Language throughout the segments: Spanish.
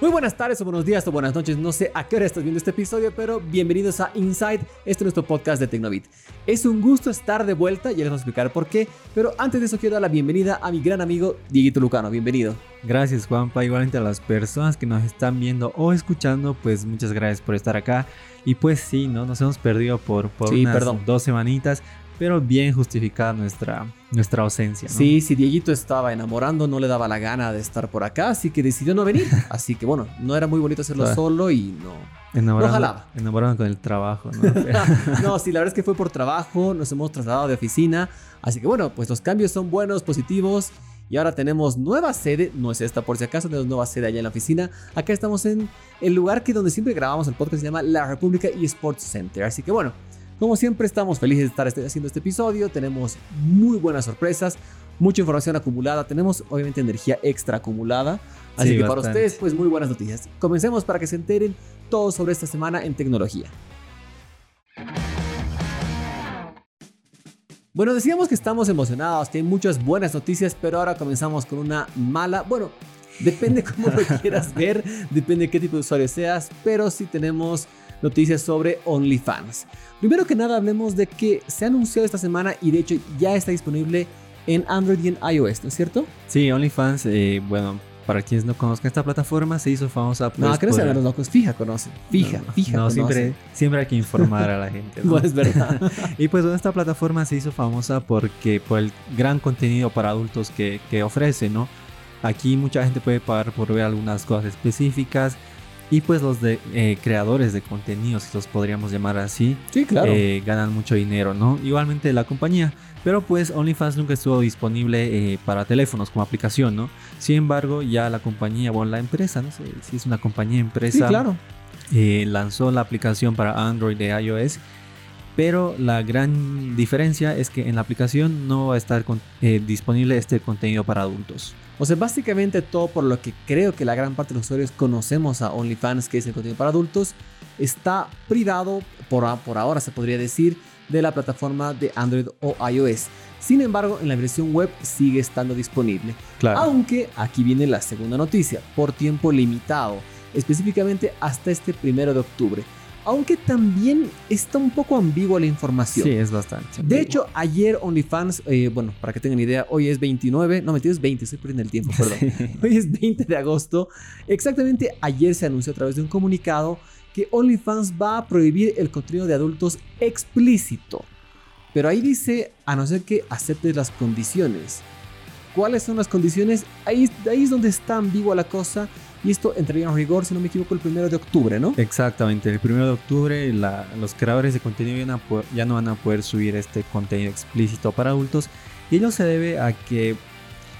Muy buenas tardes o buenos días o buenas noches, no sé a qué hora estás viendo este episodio, pero bienvenidos a Inside, este es nuestro podcast de Tecnobit. Es un gusto estar de vuelta, ya les voy a explicar por qué, pero antes de eso quiero dar la bienvenida a mi gran amigo Dieguito Lucano, bienvenido. Gracias Juanpa, igualmente a las personas que nos están viendo o escuchando, pues muchas gracias por estar acá. Y pues sí, ¿no? Nos hemos perdido por, por Sí, unas perdón. dos semanitas, pero bien justificada nuestra, nuestra ausencia, ¿no? Sí, si Dieguito estaba enamorando, no le daba la gana de estar por acá, así que decidió no venir. Así que bueno, no era muy bonito hacerlo solo y no, Enamorado, No jalaba. enamorado con el trabajo, ¿no? no, sí, la verdad es que fue por trabajo, nos hemos trasladado de oficina, así que bueno, pues los cambios son buenos, positivos. Y ahora tenemos nueva sede, no es esta por si acaso, tenemos nueva sede allá en la oficina. Acá estamos en el lugar que donde siempre grabamos el podcast, se llama La República eSports Center. Así que bueno, como siempre estamos felices de estar este- haciendo este episodio, tenemos muy buenas sorpresas, mucha información acumulada, tenemos obviamente energía extra acumulada. Así Sí, que para bastante. ustedes, pues muy buenas noticias. Comencemos para que se enteren todo sobre esta semana en tecnología. Bueno, decíamos que estamos emocionados, que hay muchas buenas noticias, pero ahora comenzamos con una mala. Bueno, depende cómo lo quieras ver, depende qué tipo de usuario seas, pero sí tenemos noticias sobre OnlyFans. Primero que nada, hablemos de que se ha anunciado esta semana y de hecho ya está disponible en Android y en iOS, ¿no es cierto? Sí, OnlyFans, eh, bueno, para quienes no conozcan esta plataforma, se hizo famosa pues, No, que no por- los locos, fija conocen, fija, No, fija No, conocen. siempre, siempre hay que informar a la gente. ¿no? No, es verdad. Y pues bueno, esta plataforma se hizo famosa porque por el gran contenido para adultos que, que ofrece, ¿no? Aquí mucha gente puede pagar por ver algunas cosas específicas y pues los de, eh, creadores de contenidos, si los podríamos llamar así, Sí, claro. eh, ganan mucho dinero, ¿no? Igualmente la compañía. Pero pues OnlyFans nunca estuvo disponible eh, para teléfonos como aplicación, ¿no? Sin embargo, ya la compañía, bueno, la empresa, no sé si es una compañía empresa sí, claro. eh, lanzó la aplicación para Android e iOS. Pero la gran diferencia es que en la aplicación no va a estar con- disponible este contenido para adultos. O sea, básicamente todo por lo que creo que la gran parte de los usuarios conocemos a OnlyFans, que es el contenido para adultos, está privado, por, por ahora se podría decir, de la plataforma de Android o iOS. Sin embargo, en la versión web sigue estando disponible. Claro. Aunque aquí viene la segunda noticia, por tiempo limitado, específicamente hasta este primero de octubre. Aunque también está un poco ambigua la información. sí, es bastante. De hecho, ayer OnlyFans, eh, bueno, para que tengan idea, hoy es 29, no, mentira, es 20, estoy perdiendo el tiempo, perdón. Hoy es 20 de agosto. Exactamente ayer se anunció a través de un comunicado que OnlyFans va a prohibir el contenido de adultos explícito. Pero ahí dice, a no ser que aceptes las condiciones. ¿Cuáles son las condiciones? Ahí, ahí es donde está ambigua la cosa. Y esto entraría en rigor, si no me equivoco, el primero de octubre, ¿no? Exactamente, el 1 de octubre los creadores de contenido ya no, van a poder- subir este contenido explícito para adultos. Y ello se debe a que,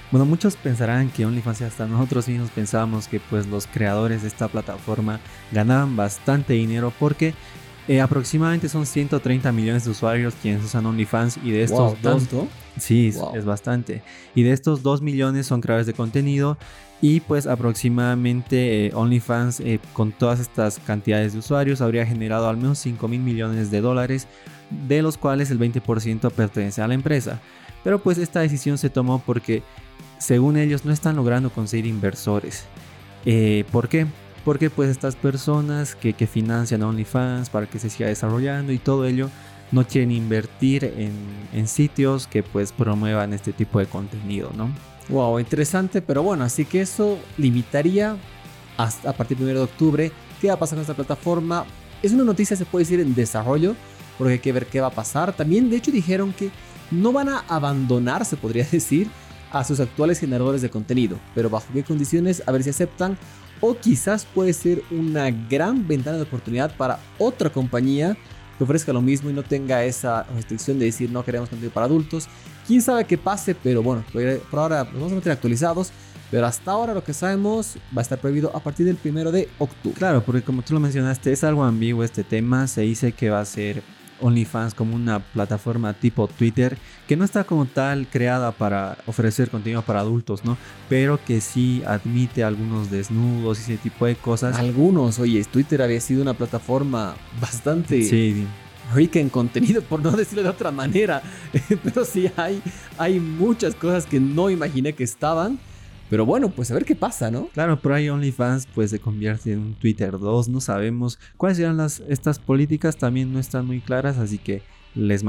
bueno, muchos pensarán que OnlyFans hasta nosotros mismos pensábamos que pues los creadores de esta plataforma ganaban bastante dinero porque eh, aproximadamente son 130 millones de usuarios quienes usan OnlyFans y de estos Wow, dos, ¿tanto? Sí, Wow. es bastante. Y de estos 2 millones son creadores de contenido. Y pues aproximadamente eh, OnlyFans eh, con todas estas cantidades de usuarios habría generado al menos 5 mil millones de dólares, de los cuales el 20% pertenece a la empresa. Pero pues esta decisión se tomó porque según ellos no están logrando conseguir inversores. Eh, ¿Por qué? Porque pues estas personas que, financian OnlyFans para que se siga desarrollando y todo ello no quieren invertir en, en sitios que pues promuevan este tipo de contenido, ¿no? Wow, interesante, pero bueno, así que eso limitaría hasta a partir del 1 de octubre qué va a pasar con esta plataforma. Es una noticia, se puede decir, en desarrollo, porque hay que ver qué va a pasar. También, de hecho, dijeron que no van a abandonar, se podría decir, a sus actuales generadores de contenido, pero bajo qué condiciones, a ver si aceptan. O quizás puede ser una gran ventana de oportunidad para otra compañía que ofrezca lo mismo y no tenga esa restricción de decir no queremos contenido para adultos. Quién sabe qué pase, pero bueno, por ahora nos vamos a mantener actualizados. Pero hasta ahora lo que sabemos va a estar prohibido a partir del primero de octubre. Claro, porque como tú lo mencionaste, es algo ambiguo este tema. Se dice que va a ser OnlyFans como una plataforma tipo Twitter, que no está como tal creada para ofrecer contenido para adultos, ¿no? Pero que sí admite algunos desnudos y ese tipo de cosas. Algunos, oye, Twitter había sido una plataforma bastante Sí, rica en contenido, por no decirlo de otra manera. Pero sí hay, hay muchas cosas que no imaginé que estaban. Pero bueno, pues a ver qué pasa, ¿no? Claro, pero ahí OnlyFans pues se convierte en un Twitter 2, no sabemos cuáles serán las, estas políticas, también no están muy claras, así que les,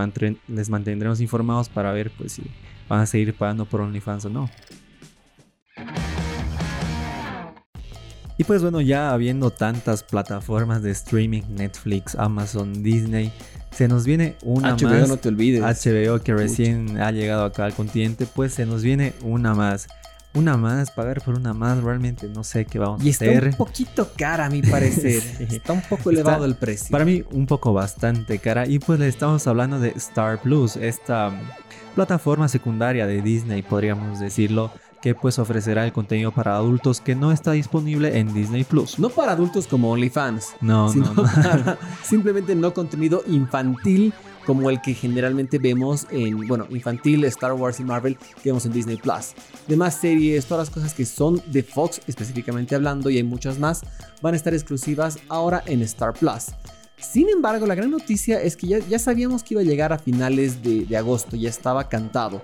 les mantendremos informados para ver pues si van a seguir pagando por OnlyFans o no. Y pues bueno, ya habiendo tantas plataformas de streaming, Netflix, Amazon, Disney, se nos viene una HBO, más. no te olvides. HBO que recién ha llegado acá al continente, pues se nos viene una más. Una más, pagar por una más, realmente no sé qué vamos y a hacer. está un poquito cara, a mi parecer. Sí. Está un poco elevado el precio. Para mí, un poco bastante cara. Y pues le estamos hablando de Star Plus, esta plataforma secundaria de Disney, podríamos decirlo, que pues ofrecerá el contenido para adultos que no está disponible en Disney Plus. No para adultos como OnlyFans, No, sino no, no. para simplemente no contenido infantil como el que generalmente vemos en, bueno, infantil, Star Wars y Marvel que vemos en Disney Plus. Demás series, todas las cosas que son de Fox específicamente hablando y hay muchas más, van a estar exclusivas ahora en Star Plus. Sin embargo, la gran noticia es que ya, ya sabíamos que iba a llegar a finales de, de agosto, ya estaba cantado,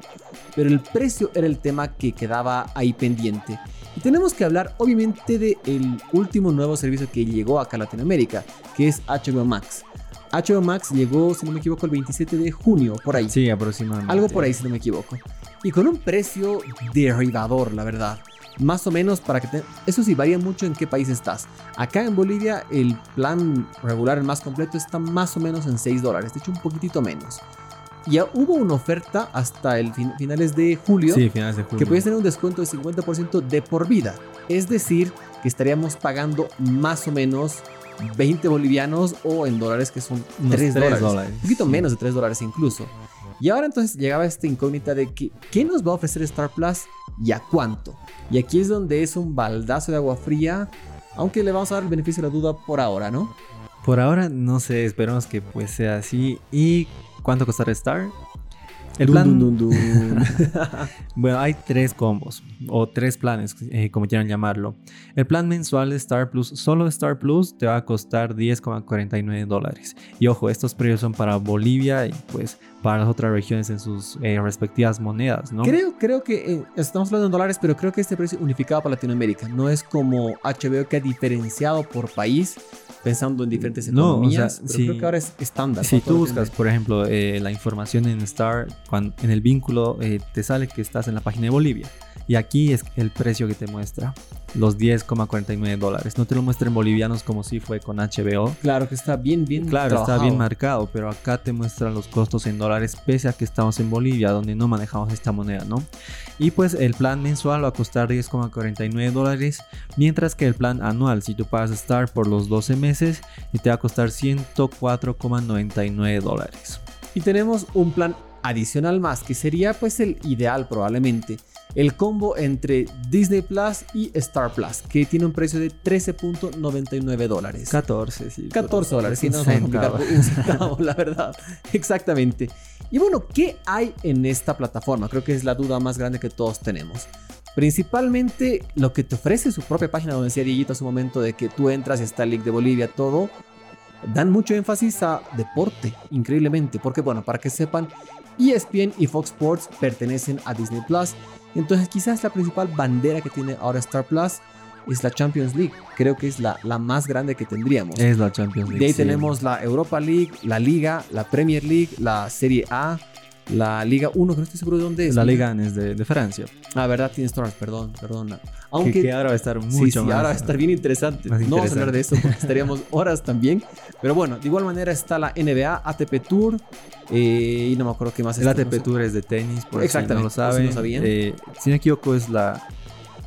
pero el precio era el tema que quedaba ahí pendiente. Y tenemos que hablar obviamente del último nuevo servicio que llegó acá a Latinoamérica, que es HBO Max. HBO Max llegó, si no me equivoco, el 27 de junio, por ahí. Sí, aproximadamente. Algo por ahí, si no me equivoco. Y con un precio derribador, la verdad. Más o menos para que te... Eso sí, varía mucho en qué país estás. Acá en Bolivia el plan regular, el más completo, está más o menos en 6 dólares. De hecho, un poquitito menos. Ya hubo una oferta hasta el fin- finales de julio Sí, finales de julio. que puedes tener un descuento de 50% de por vida. Es decir, que estaríamos pagando más o menos 20 bolivianos o en dólares que son Unos 3 tres dólares. dólares, Un poquito sí. menos de 3 dólares incluso. Y ahora entonces llegaba esta incógnita de que, qué nos va a ofrecer Star Plus y a cuánto. Y aquí es donde es un baldazo de agua fría, aunque le vamos a dar el beneficio de la duda por ahora, ¿no? Por ahora, no sé, esperamos que pues sea así. ¿Y cuánto costará Star? El plan, dun, dun, dun. bueno, hay tres combos o tres planes, eh, como quieran llamarlo. El plan mensual de Star Plus, solo Star Plus, te va a costar 10,49 dólares. Y ojo, estos precios son para Bolivia y pues para las otras regiones en sus eh, respectivas monedas, ¿no? Creo, creo que eh, estamos hablando en dólares, pero creo que este precio unificado para Latinoamérica. No es como HBO que ha diferenciado por país, pensando en diferentes No, o economías. sea, pero si- creo que ahora es estándar. Si tú buscas, por ejemplo, eh, la información en Star, cuan- en el vínculo eh, te sale que estás en la página de Bolivia. Y aquí es el precio que te muestra, los 10,49 dólares. No te lo muestra en bolivianos como si fue con HBO. Claro que está bien, bien. Claro, está trabajado. bien marcado, pero acá te muestran los costos en dólares, pese a que estamos en Bolivia, donde no manejamos esta moneda, ¿no? Y pues el plan mensual va a costar 10,49 dólares, mientras que el plan anual, si tú pagas Star por los 12 meses, te va a costar 104,99 dólares. Y tenemos un plan adicional más, que sería pues el ideal probablemente. El combo entre Disney Plus y Star Plus, que tiene un precio de 13.99 dólares. 14, sí. 14 dólares, sí, no nos Un vamos a centavo, la verdad. Exactamente. Y bueno, ¿qué hay en esta plataforma? Creo que es la duda más grande que todos tenemos. Principalmente lo que te ofrece su propia página, donde decía Dieguito hace un momento de que tú entras y está el link de Bolivia, todo. Dan mucho énfasis a deporte, increíblemente, porque bueno, para que sepan, ESPN y Fox Sports pertenecen a Disney Plus. Entonces, quizás la principal bandera que tiene ahora Star Plus es la Champions League. Creo que es la, la más grande que tendríamos. Es la Champions League. De ahí sí. tenemos la Europa League, la Liga, la Premier League, la Serie A, la Liga 1, que no estoy seguro de dónde es. La. Liga es de, de Francia. Ah, verdad, tienes todas, perdón, perdona. Que, Aunque que ahora va a estar mucho sí, sí, más. ahora va a estar bien interesante. más No vamos a hablar de interesante. eso porque estaríamos horas también. Pero bueno, de igual manera está la NBA, ATP Tour eh, y no me acuerdo qué más El está, ATP no sé. Tour es de tenis, por si no Exactamente, lo por si saben. no sabían. Eh, si no me equivoco, es la.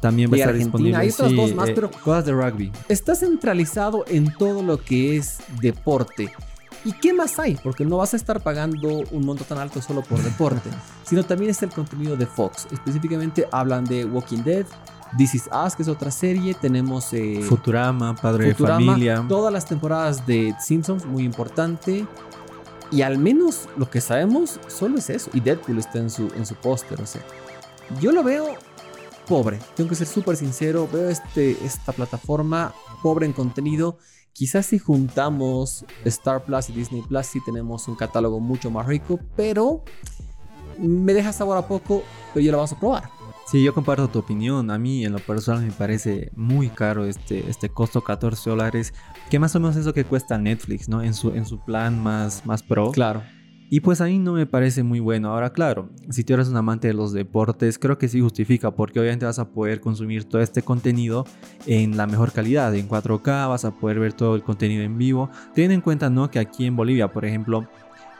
También va a estar Argentina, disponible. hay otras sí, dos más, eh, pero- Cosas de rugby. Está centralizado en todo lo que es deporte. ¿Y qué más hay? Porque no vas a estar pagando un monto tan alto solo por deporte, sino también está el contenido de Fox. Específicamente hablan de Walking Dead, This Is Us, que es otra serie. Tenemos eh, Futurama, Padre Futurama, de Familia. todas las temporadas de Simpsons, muy importante. Y al menos lo que sabemos solo es eso. Y Deadpool está en su, en su póster. O sea, yo lo veo pobre. Tengo que ser súper sincero. Veo este, esta plataforma pobre en contenido. Quizás si juntamos Star Plus y Disney Plus, sí tenemos un catálogo mucho más rico. Pero me deja sabor a poco. Pero ya lo vamos a probar. Sí, yo comparto tu opinión. A mí en lo personal me parece muy caro este, este costo 14 dólares, que más o menos es lo que cuesta Netflix, ¿no? En su, en su plan más, más pro. Claro. Y pues a mí no me parece muy bueno. Ahora, claro, si tú eres un amante de los deportes, creo que sí justifica, porque obviamente vas a poder consumir todo este contenido en la mejor calidad, en 4K, vas a poder ver todo el contenido en vivo. Ten en cuenta, ¿no? Que aquí en Bolivia, por ejemplo,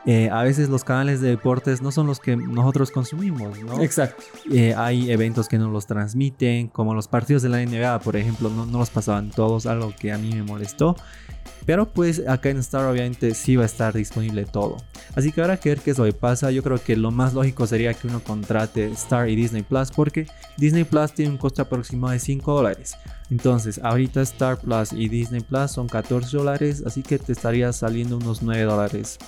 eh, a veces los canales de deportes no son los que nosotros consumimos, ¿no? Exacto. Eh, hay eventos que no los transmiten, como los partidos de la NBA, por ejemplo, no, no, los pasaban todos, algo que a mí me molestó. Pero pues acá en Star obviamente sí va a estar disponible todo. Así que habrá que ver qué es lo que pasa. Yo creo que lo más lógico sería que uno contrate Star y Disney Plus porque Disney Plus tiene un costo aproximado de 5 dólares. Entonces, ahorita Star Plus y Disney Plus son 14 dólares, así que te estaría saliendo unos 9 dólares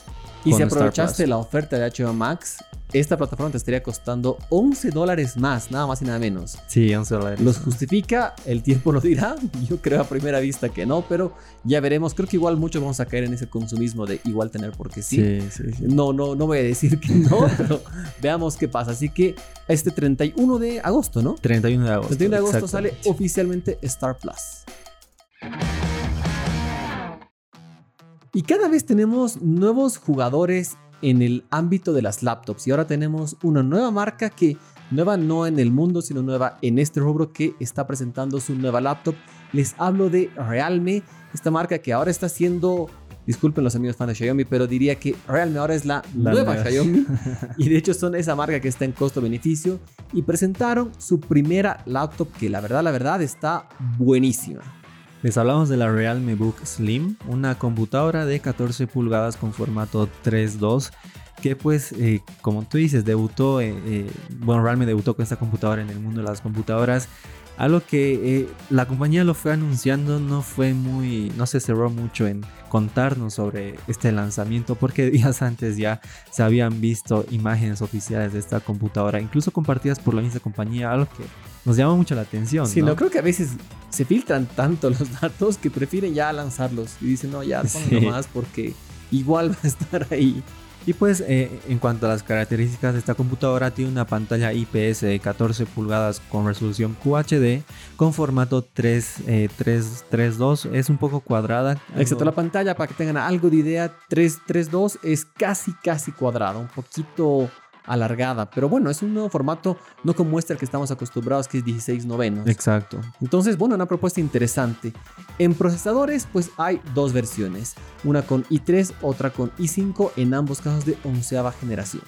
y si aprovechaste la oferta de HBO Max, esta plataforma te estaría costando 11 dólares más, nada más y nada menos. Sí, 11 dólares. ¿Los justifica? El tiempo lo dirá. Yo creo a primera vista que no, pero ya veremos. Creo que igual muchos vamos a caer en ese consumismo de igual tener porque sí. Sí, sí, sí. No, no, no voy a decir que no, pero veamos qué pasa. Así que este 31 de agosto, ¿no? 31 de agosto. 31 de agosto sale oficialmente Star Plus. Y cada vez tenemos nuevos jugadores en el ámbito de las laptops. Y ahora tenemos una nueva marca que, nueva no en el mundo, sino nueva en este rubro que está presentando su nueva laptop. Les hablo de Realme, esta marca que ahora está siendo, disculpen los amigos fans de Xiaomi, pero diría que Realme ahora es la, La nueva nueva. Xiaomi. y de hecho son esa marca que está en costo-beneficio. Y presentaron su primera laptop que la verdad, la verdad está buenísima. Les hablamos de la Realme Book Slim, una computadora de 14 pulgadas con formato 3.2 que pues eh, como tú dices debutó, eh, eh, bueno Realme debutó con esta computadora en el mundo de las computadoras. Algo que eh, la compañía lo fue anunciando no fue muy, no se cerró mucho en contarnos sobre este lanzamiento porque días antes ya se habían visto imágenes oficiales de esta computadora, incluso compartidas por la misma compañía, algo que nos llama mucho la atención. Sí, ¿no? no creo que a veces se filtran tanto los datos que prefieren ya lanzarlos y dicen, no, ya ponlo Sí. más porque igual va a estar ahí. Y pues eh, en cuanto a las características de esta computadora, tiene una pantalla IPS de 14 pulgadas con resolución QHD con formato 3, eh, 3, 3.2. Es un poco cuadrada. Excepto la pantalla, para que tengan algo de idea, 3.3.2 es casi, casi cuadrada, un poquito alargada. Pero bueno, es un nuevo formato, no como este al que estamos acostumbrados, que es 16 novenos. Exacto. Entonces, bueno, una propuesta interesante. En procesadores, pues hay dos versiones. Una con i3, otra con i5, en ambos casos de onceava generación.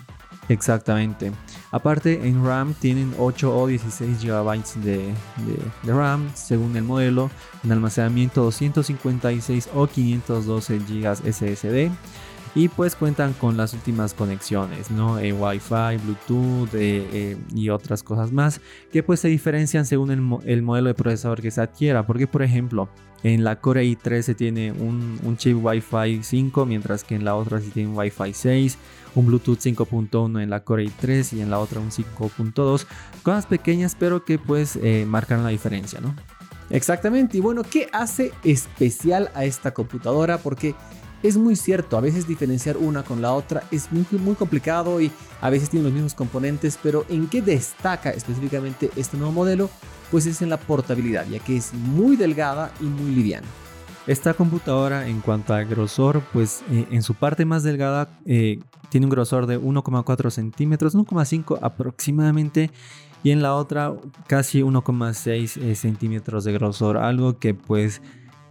Exactamente. Aparte, en RAM tienen 8 o 16 GB de, de- de RAM según el modelo. En almacenamiento 256 o 512 GB SSD. Y pues cuentan con las últimas conexiones, ¿no? Eh, Wi-Fi, Bluetooth eh, eh, y otras cosas más que pues se diferencian según el, mo- el modelo de procesador que se adquiera. Porque por ejemplo, en la Core i3 se tiene un, chip Wi-Fi 5, mientras que en la otra sí tiene un Wi-Fi 6 un Bluetooth 5.1 en la Core i3 y en la otra un 5.2. Cosas pequeñas pero que pues eh, marcan la diferencia, ¿no? Exactamente. Y bueno, ¿qué hace especial a esta computadora? Porque es muy cierto, a veces diferenciar una con la otra es muy, muy complicado y a veces tienen los mismos componentes, pero ¿en qué destaca específicamente este nuevo modelo? Pues es en la portabilidad, ya que es muy delgada y muy liviana. Esta computadora en cuanto al grosor, pues eh, en su parte más delgada eh, tiene un grosor de 1,4 centímetros, 1,5 aproximadamente, y en la otra casi 1,6 eh, centímetros de grosor, algo que pues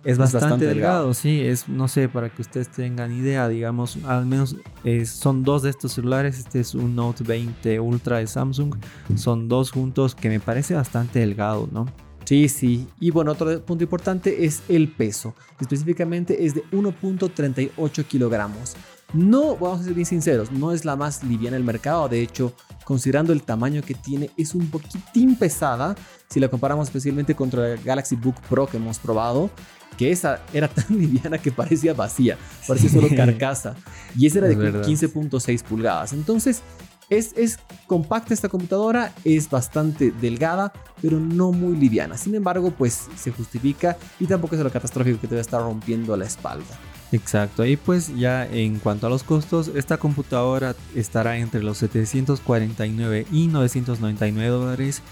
es bastante, bastante delgado, delgado. sí, es, no sé, para que ustedes tengan idea, digamos, al menos eh, son dos de estos celulares, este es un Note 20 Ultra de Samsung, son dos juntos que me parece bastante delgado, ¿no? Sí, sí. Y bueno, otro punto importante es el peso. Específicamente es de 1.38 kilogramos. No, vamos a ser bien sinceros, no es la más liviana del mercado. De hecho, considerando el tamaño que tiene, es un poquitín pesada. Si la comparamos especialmente contra el Galaxy Book Pro que hemos probado, que esa era tan liviana que parecía vacía, parecía solo carcasa. Y esa era de Es verdad. 15.6 pulgadas. Entonces, es, es compacta esta computadora, es bastante delgada, pero no muy liviana. Sin embargo, pues se justifica y tampoco es lo catastrófico que te va a estar rompiendo la espalda. Exacto, y pues ya en cuanto a los costos, esta computadora estará entre los 749 y 999 dólares.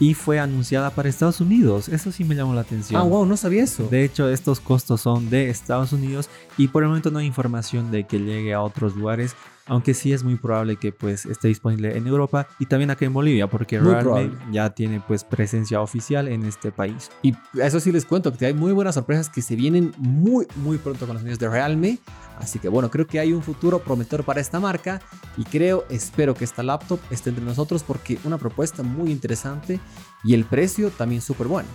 Y fue anunciada para Estados Unidos. Eso sí me llamó la atención. Ah, wow, no sabía eso. De hecho, estos costos son de Estados Unidos y por el momento no hay información de que llegue a otros lugares aunque sí es muy probable que pues esté disponible en Europa y también acá en Bolivia, porque realmente ya tiene pues presencia oficial en este país. Y eso sí les cuento que hay muy buenas sorpresas que se vienen muy muy pronto con los niños de Realme, así que bueno, creo que hay un futuro prometedor para esta marca y creo, espero que esta laptop esté entre nosotros porque una propuesta muy interesante y el precio también súper bueno.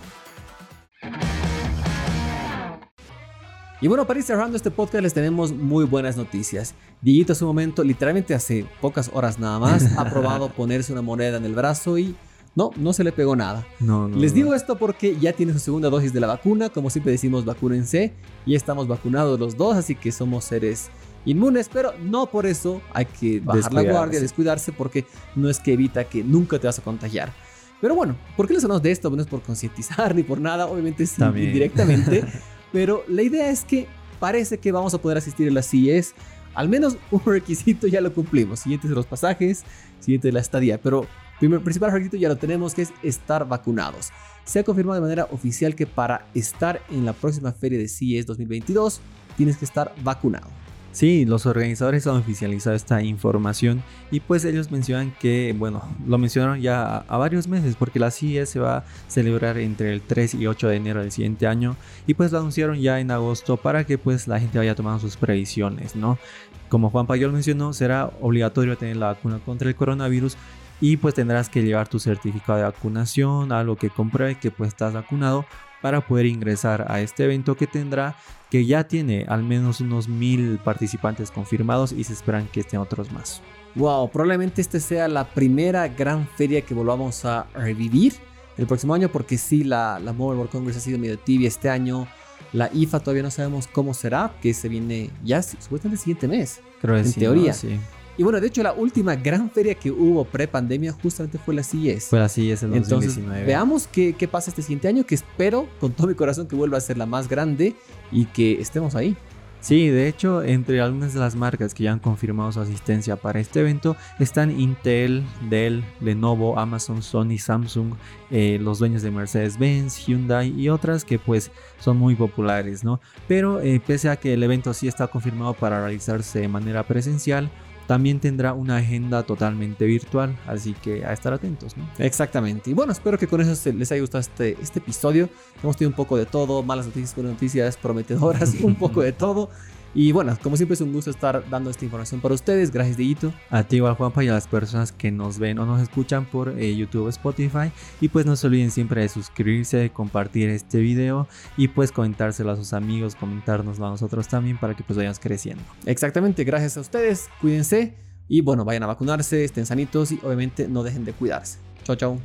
Y bueno, para ir cerrando este podcast les tenemos muy buenas noticias. Dieguito hace un momento, literalmente hace pocas horas nada más, ha probado ponerse una moneda en el brazo y no, no se le pegó nada. No, Les digo esto porque ya tiene su segunda dosis de la vacuna, como siempre decimos, vacúnense. Y estamos vacunados los dos, así que somos seres inmunes, pero no por eso hay que bajar la guardia, descuidarse, porque no es que evita que nunca te vas a contagiar. Pero bueno, ¿por qué les hablamos de esto? No es por concientizar ni por nada, obviamente sí, indirectamente. Pero la idea es que parece que vamos a poder asistir a la CES. Al menos un requisito ya lo cumplimos. Siguiente de los pasajes, siguiente de la estadía. Pero el principal requisito ya lo tenemos, que es estar vacunados. Se ha confirmado de manera oficial que para estar en la próxima feria de CES 2022 tienes que estar vacunado. Sí, los organizadores han oficializado esta información y pues ellos mencionan que, bueno, lo mencionaron ya a, varios meses porque la CIE se va a celebrar entre el 3 y 8 de enero del siguiente año y pues lo anunciaron ya en agosto para que pues la gente vaya tomando sus previsiones, ¿no? Como Juan Payol mencionó, será obligatorio tener la vacuna contra el coronavirus y pues tendrás que llevar tu certificado de vacunación, algo que compruebe que pues estás vacunado para poder ingresar a este evento que tendrá, que ya tiene al menos unos mil participantes confirmados y se esperan que estén otros más. Wow, probablemente esta sea la primera gran feria que volvamos a revivir el próximo año, porque sí, la, la Mobile World Congress ha sido medio tibia este año. La IFA todavía no sabemos cómo será, que se viene ya supuestamente el siguiente mes. Creo en teoría. sí. Y bueno, de hecho, la última gran feria que hubo pre-pandemia justamente fue la CES. Fue la CES en 2019. Entonces, veamos qué, qué pasa este siguiente año, que espero con todo mi corazón que vuelva a ser la más grande y que estemos ahí. Sí, de hecho, entre algunas de las marcas que ya han confirmado su asistencia para este evento están Intel, Dell, Lenovo, Amazon, Sony, Samsung, eh, los dueños de Mercedes-Benz, Hyundai y otras que pues son muy populares, ¿no? Pero eh, pese a que el evento sí está confirmado para realizarse de manera presencial, también tendrá una agenda totalmente virtual, así que a estar atentos. ¿no? Exactamente. Y bueno, espero que con eso les haya gustado este, este episodio. Hemos tenido un poco de todo, malas noticias, buenas noticias, prometedoras, un poco de todo. Y bueno, como siempre es un gusto estar dando esta información para ustedes. Gracias, Dieguito. A ti igual, Juanpa, y a las personas que nos ven o nos escuchan por eh, YouTube o Spotify. Y pues no se olviden siempre de suscribirse, de compartir este video y pues comentárselo a sus amigos, comentárnoslo a nosotros también para que pues vayamos creciendo. Exactamente, gracias a ustedes. Cuídense y bueno, vayan a vacunarse, estén sanitos y obviamente no dejen de cuidarse. Chao, chao.